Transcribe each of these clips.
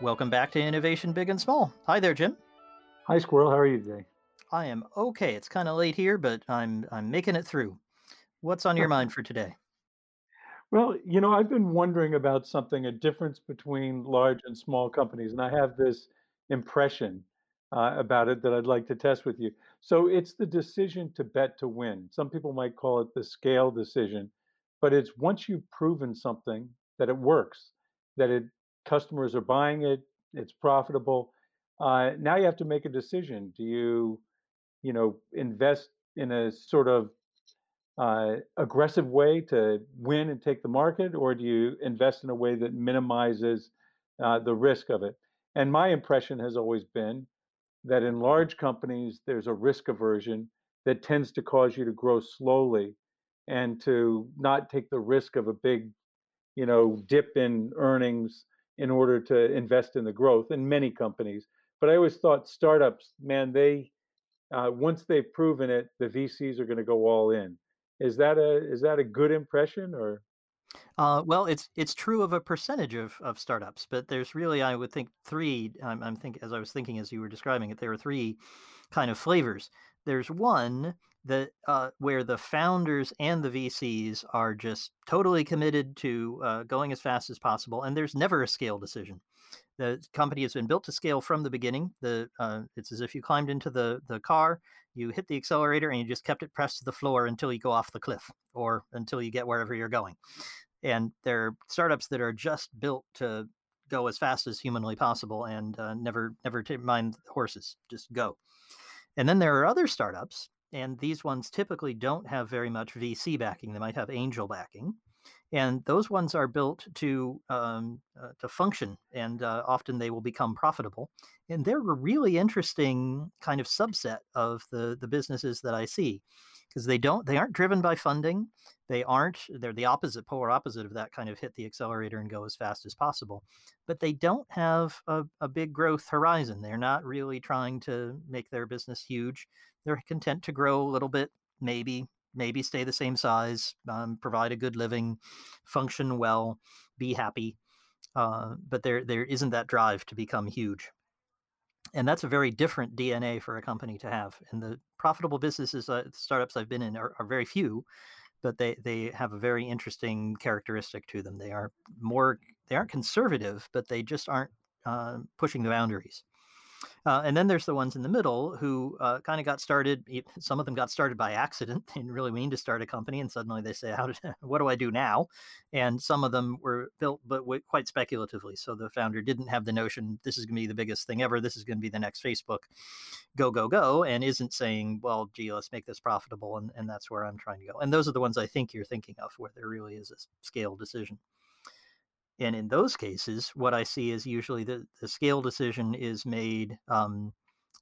Welcome back to Innovation Big and Small. Hi there, Jim. Hi, Squirrel. How are you today? I am okay. It's kind of late here, but I'm I'm making it through. What's on your mind for today? Well, you know, I've been wondering about something, a difference between large and small companies, and I have this impression uh, about it that I'd like to test with you. So it's the decision to bet to win. Some people might call it the scale decision, but it's once you've proven something that it works, that it customers are buying it, it's profitable. Uh, now you have to make a decision. Do you, you know, invest in a sort of uh, aggressive way to win and take the market, or do you invest in a way that minimizes uh, the risk of it? And my impression has always been that in large companies, there's a risk aversion that tends to cause you to grow slowly and to not take the risk of a big, you know, dip in earnings in order to invest in the growth in many companies. But I always thought startups, man, they uh, once they've proven it, the VCs are going to go all in. Is that a is that a good impression or? Uh, well, it's it's true of a percentage of, of startups, but there's really, I would think, three. I'm, I'm thinking as I was thinking as you were describing it, there are three kind of flavors. There's one that uh, where the founders and the VCs are just totally committed to uh, going as fast as possible, and there's never a scale decision. The company has been built to scale from the beginning. The uh, it's as if you climbed into the the car, you hit the accelerator, and you just kept it pressed to the floor until you go off the cliff or until you get wherever you're going. And there are startups that are just built to go as fast as humanly possible and uh, never never mind horses, just go. And then there are other startups, and these ones typically don't have very much VC backing. They might have angel backing, and those ones are built to um, uh, to function, and uh, often they will become profitable. And they're a really interesting kind of subset of the the businesses that I see because they don't they aren't driven by funding. They aren't they're the opposite polar opposite of that kind of hit the accelerator and go as fast as possible. But they don't have a, a big growth horizon. They're not really trying to make their business huge. They're content to grow a little bit, maybe maybe stay the same size, um, provide a good living, function well, be happy. Uh, but there there isn't that drive to become huge. And that's a very different DNA for a company to have. And the profitable businesses, uh, startups I've been in are, are very few, but they, they have a very interesting characteristic to them. They are more, they aren't conservative, but they just aren't uh, pushing the boundaries. Uh, and then there's the ones in the middle who uh, kind of got started. Some of them got started by accident. They didn't really mean to start a company, and suddenly they say, "How did? What do I do now?" And some of them were built, but quite speculatively. So the founder didn't have the notion, "This is going to be the biggest thing ever. This is going to be the next Facebook." Go go go, and isn't saying, "Well, gee, let's make this profitable," and, and that's where I'm trying to go. And those are the ones I think you're thinking of, where there really is a scale decision. And in those cases, what I see is usually the, the scale decision is made um,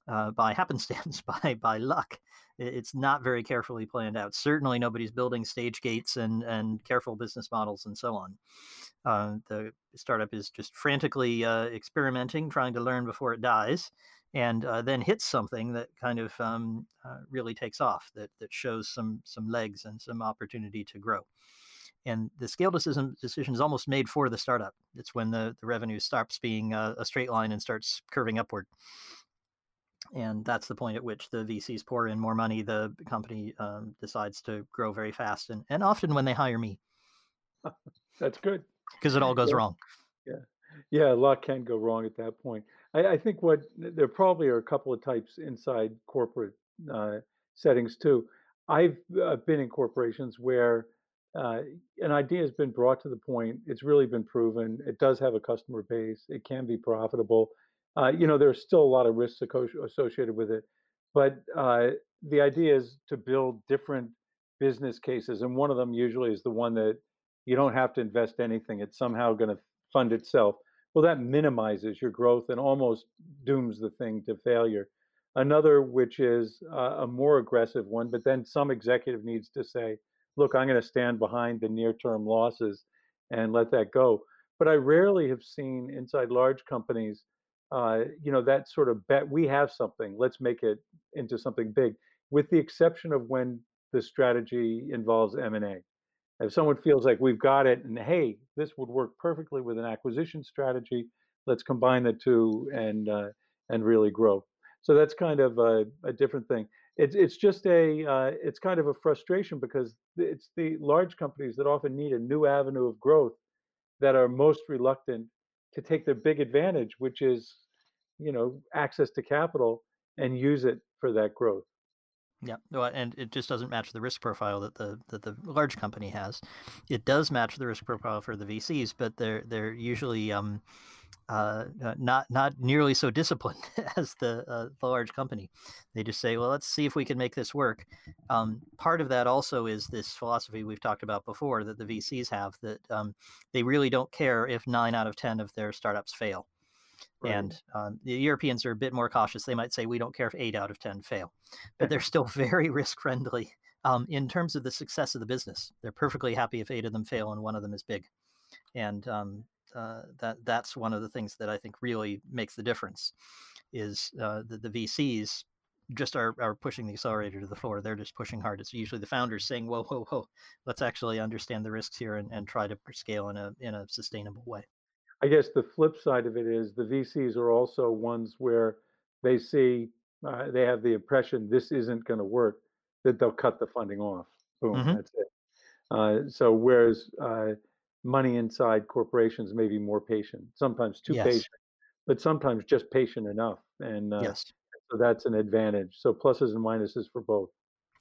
uh, by happenstance, by by luck. It's not very carefully planned out. Certainly, nobody's building stage gates and and careful business models and so on. Uh, the startup is just frantically uh, experimenting, trying to learn before it dies, and uh, then hits something that kind of um, uh, really takes off, that that shows some some legs and some opportunity to grow and the scale decision decision is almost made for the startup. It's when the, the revenue stops being a, a straight line and starts curving upward. And that's the point at which the VCs pour in more money. The company um, decides to grow very fast, and, and often when they hire me. that's good because it all goes yeah. wrong. Yeah, yeah, a lot can go wrong at that point. I, I, think what there probably are a couple of types inside corporate uh, settings too. I've uh, been in corporations where uh, an idea has been brought to the point. It's really been proven. It does have a customer base. It can be profitable. Uh, you know, there's still a lot of risks associated with it, but uh, the idea is to build different business cases, and one of them usually is the one that you don't have to invest anything. It's somehow going to fund itself. Well, that minimizes your growth and almost dooms the thing to failure. Another, which is uh, a more aggressive one, but then some executive needs to say, look, I'm going to stand behind the near term losses and let that go. But I rarely have seen inside large companies, uh, you know, that sort of bet we have something, let's make it into something big, with the exception of when the strategy involves M&A. If someone feels like we've got it and hey, this would work perfectly with an acquisition strategy, Let's combine the two and uh, and really grow. So that's kind of a, a different thing. It's it's just a uh, it's kind of a frustration because it's the large companies that often need a new avenue of growth that are most reluctant to take their big advantage, which is, you know, access to capital and use it for that growth. Yeah, well, and it just doesn't match the risk profile that the that the large company has. It does match the risk profile for the VCs, but they're they're usually um, uh, uh, not not nearly so disciplined as the uh, the large company. They just say, "Well, let's see if we can make this work." Um, part of that also is this philosophy we've talked about before that the VCs have that um, they really don't care if nine out of ten of their startups fail. Right. And um, the Europeans are a bit more cautious. They might say, we don't care if eight out of 10 fail, but they're still very risk friendly um, in terms of the success of the business. They're perfectly happy if eight of them fail and one of them is big. And um, uh, that that's one of the things that I think really makes the difference is uh, the, the VCs just are, are pushing the accelerator to the floor. They're just pushing hard. It's usually the founders saying, whoa, whoa, whoa, let's actually understand the risks here and, and try to scale in a, in a sustainable way. I guess the flip side of it is the VCs are also ones where they see uh, they have the impression this isn't going to work, that they'll cut the funding off. Boom, hmm that's it. Uh, so whereas uh, money inside corporations may be more patient, sometimes too Yes. patient, but sometimes just patient enough, and uh, Yes. so that's an advantage. So pluses and minuses for both.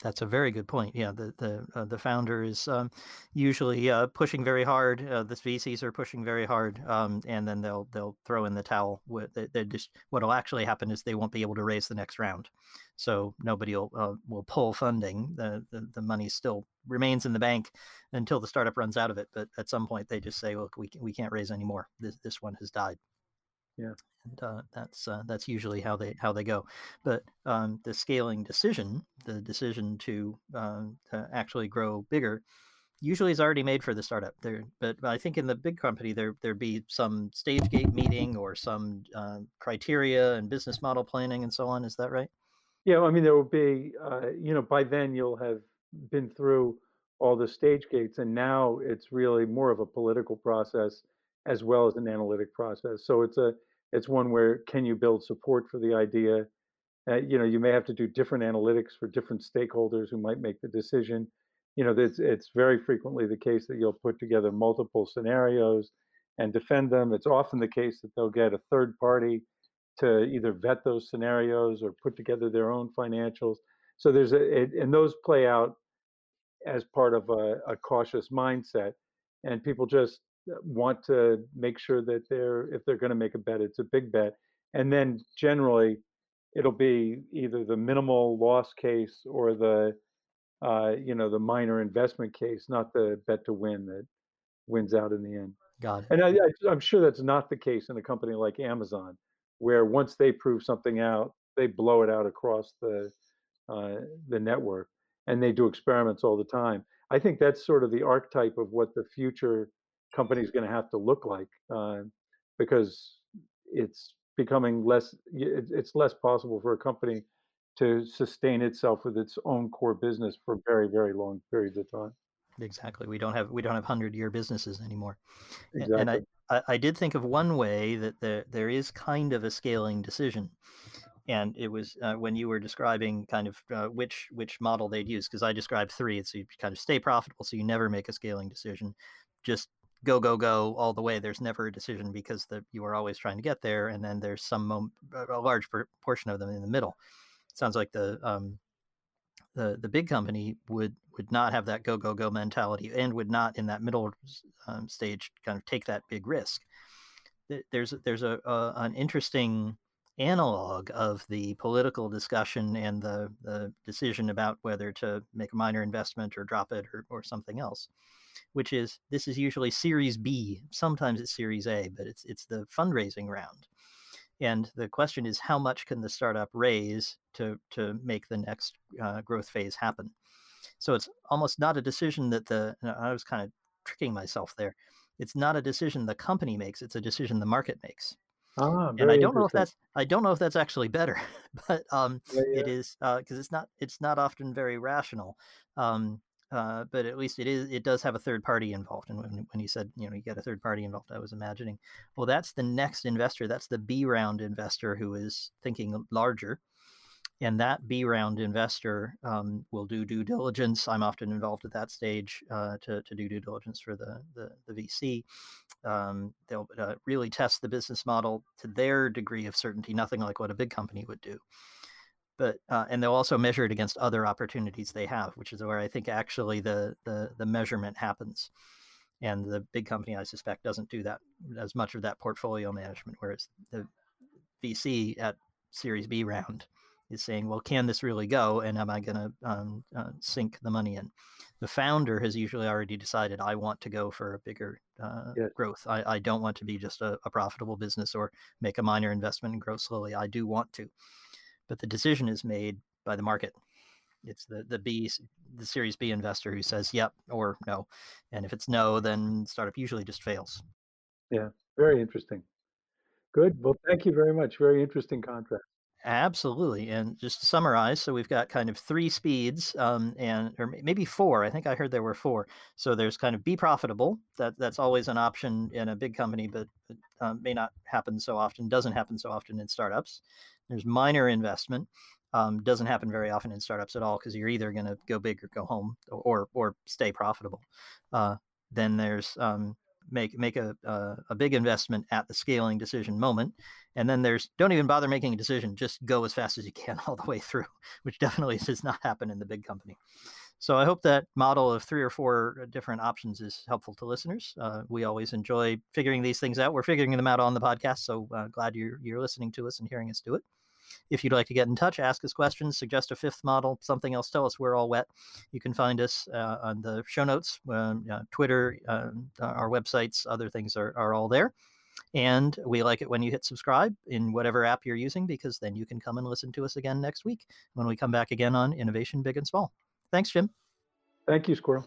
That's a very good point. Yeah, the the uh, the founder is um, usually uh, pushing very hard. Uh, the VCs are pushing very hard, um, and then they'll they'll throw in the towel. They, just what'll actually happen is they won't be able to raise the next round, so nobody will uh, will pull funding. The, the the money still remains in the bank until the startup runs out of it. But at some point, they just say, "Look, we we can't raise anymore. This this one has died." Yeah. and uh, that's uh, that's usually how they how they go. But um, the scaling decision, the decision to, um, to actually grow bigger, usually is already made for the startup. There, but I think in the big company there there'd be some stage gate meeting or some uh, criteria and business model planning and so on. Is that right? Yeah, I mean, there will be, uh, you know, by then you'll have been through all the stage gates, and now it's really more of a political process as well as an analytic process. So it's a it's one where can you build support for the idea? Uh, you know, you may have to do different analytics for different stakeholders who might make the decision. You know, it's it's very frequently the case that you'll put together multiple scenarios and defend them. It's often the case that they'll get a third party to either vet those scenarios or put together their own financials. So there's a, it, and those play out as part of a, a cautious mindset, and people just want to make sure that they're if they're going to make a bet, it's a big bet, and then generally it'll be either the minimal loss case or the uh, you know the minor investment case, not the bet to win that wins out in the end. Got it. And I, I, I'm sure that's not the case in a company like Amazon, where once they prove something out, they blow it out across the uh, the network, and they do experiments all the time. I think that's sort of the archetype of what the future company is going to have to look like, uh, because it's becoming less. It's less possible for a company to sustain itself with its own core business for very very long periods of time. Exactly. We don't have we don't have hundred year businesses anymore. A- And I, I I did think of one way that there there is kind of a scaling decision and it was uh, when you were describing kind of uh, which which model they'd use because I described three. It's you kind of stay profitable, so you never make a scaling decision. Just go go go all the way. There's never a decision because the, you are always trying to get there, and then there's some a large portion of them in the middle. Sounds like the um, the the big company would would not have that go go go mentality and would not in that middle um, stage kind of take that big risk there's there's a, a an interesting analog of the political discussion and the the decision about whether to make a minor investment or drop it or, or something else which is this is usually series b sometimes it's series a but it's it's the fundraising round. And the question is how much can the startup raise to to make the next uh, growth phase happen? So it's almost not a decision that the i was kind of tricking myself there. It's not a decision the company makes it's a decision the market makes. Ah, and i don't know if that's i don't know if that's actually better but um Yeah, yeah. is because it's not it's not often very rational. Um uh, but at least it is it does have a third party involved. And when, when he said, you know, you get a third party involved, I was imagining, well, that's the next investor. That's the B round investor who is thinking larger. And that B round investor um, will do due diligence. I'm often involved at that stage uh, to, to do due diligence for the, the, the VC. Um, they'll uh, really test the business model to their degree of certainty, nothing like what a big company would do but uh, and they'll also measure it against other opportunities they have, which is where I think actually the the the measurement happens. And the big company, I suspect, doesn't do that as much of that portfolio management, whereas the VC at Series B round is saying, well, can this really go? And am I going to um, uh, sink the money in? The founder has usually already decided, I want to go for a bigger uh, yes. growth. I, I, don't want to be just a, a, profitable business or make a minor investment and grow slowly. I do want to but the decision is made by the market. It's the the B the Series B investor who says yep or no, and if it's no, then startup usually just fails. Yeah, very interesting. Good. Well, thank you very much. Very interesting contrast. Absolutely. And just to summarize, so we've got kind of three speeds, um, and or maybe four. I think I heard there were four. So there's kind of be profitable. That that's always an option in a big company, but, um, may not happen so often. Doesn't happen so often in startups. There's minor investment. Um, doesn't happen very often in startups at all because you're either going to go big or go home or or stay profitable. Uh, then there's um, make make a, a, a big investment at the scaling decision moment, and then there's don't even bother making a decision, just go as fast as you can all the way through, which definitely does not happen in the big company. So I hope that model of three or four different options is helpful to listeners. Uh, we always enjoy figuring these things out. We're figuring them out on the podcast, so uh, glad you're you're listening to us and hearing us do it. If you'd like to get in touch, ask us questions, suggest a fifth model, something else, tell us we're all wet. You can find us uh, on the show notes, uh, Twitter, uh, our websites, other things are, are all there. And we like it when you hit subscribe in whatever app you're using because then you can come and listen to us again next week when we come back again on Innovation Big and Small. Thanks, Jim. Thank you, Squirrel.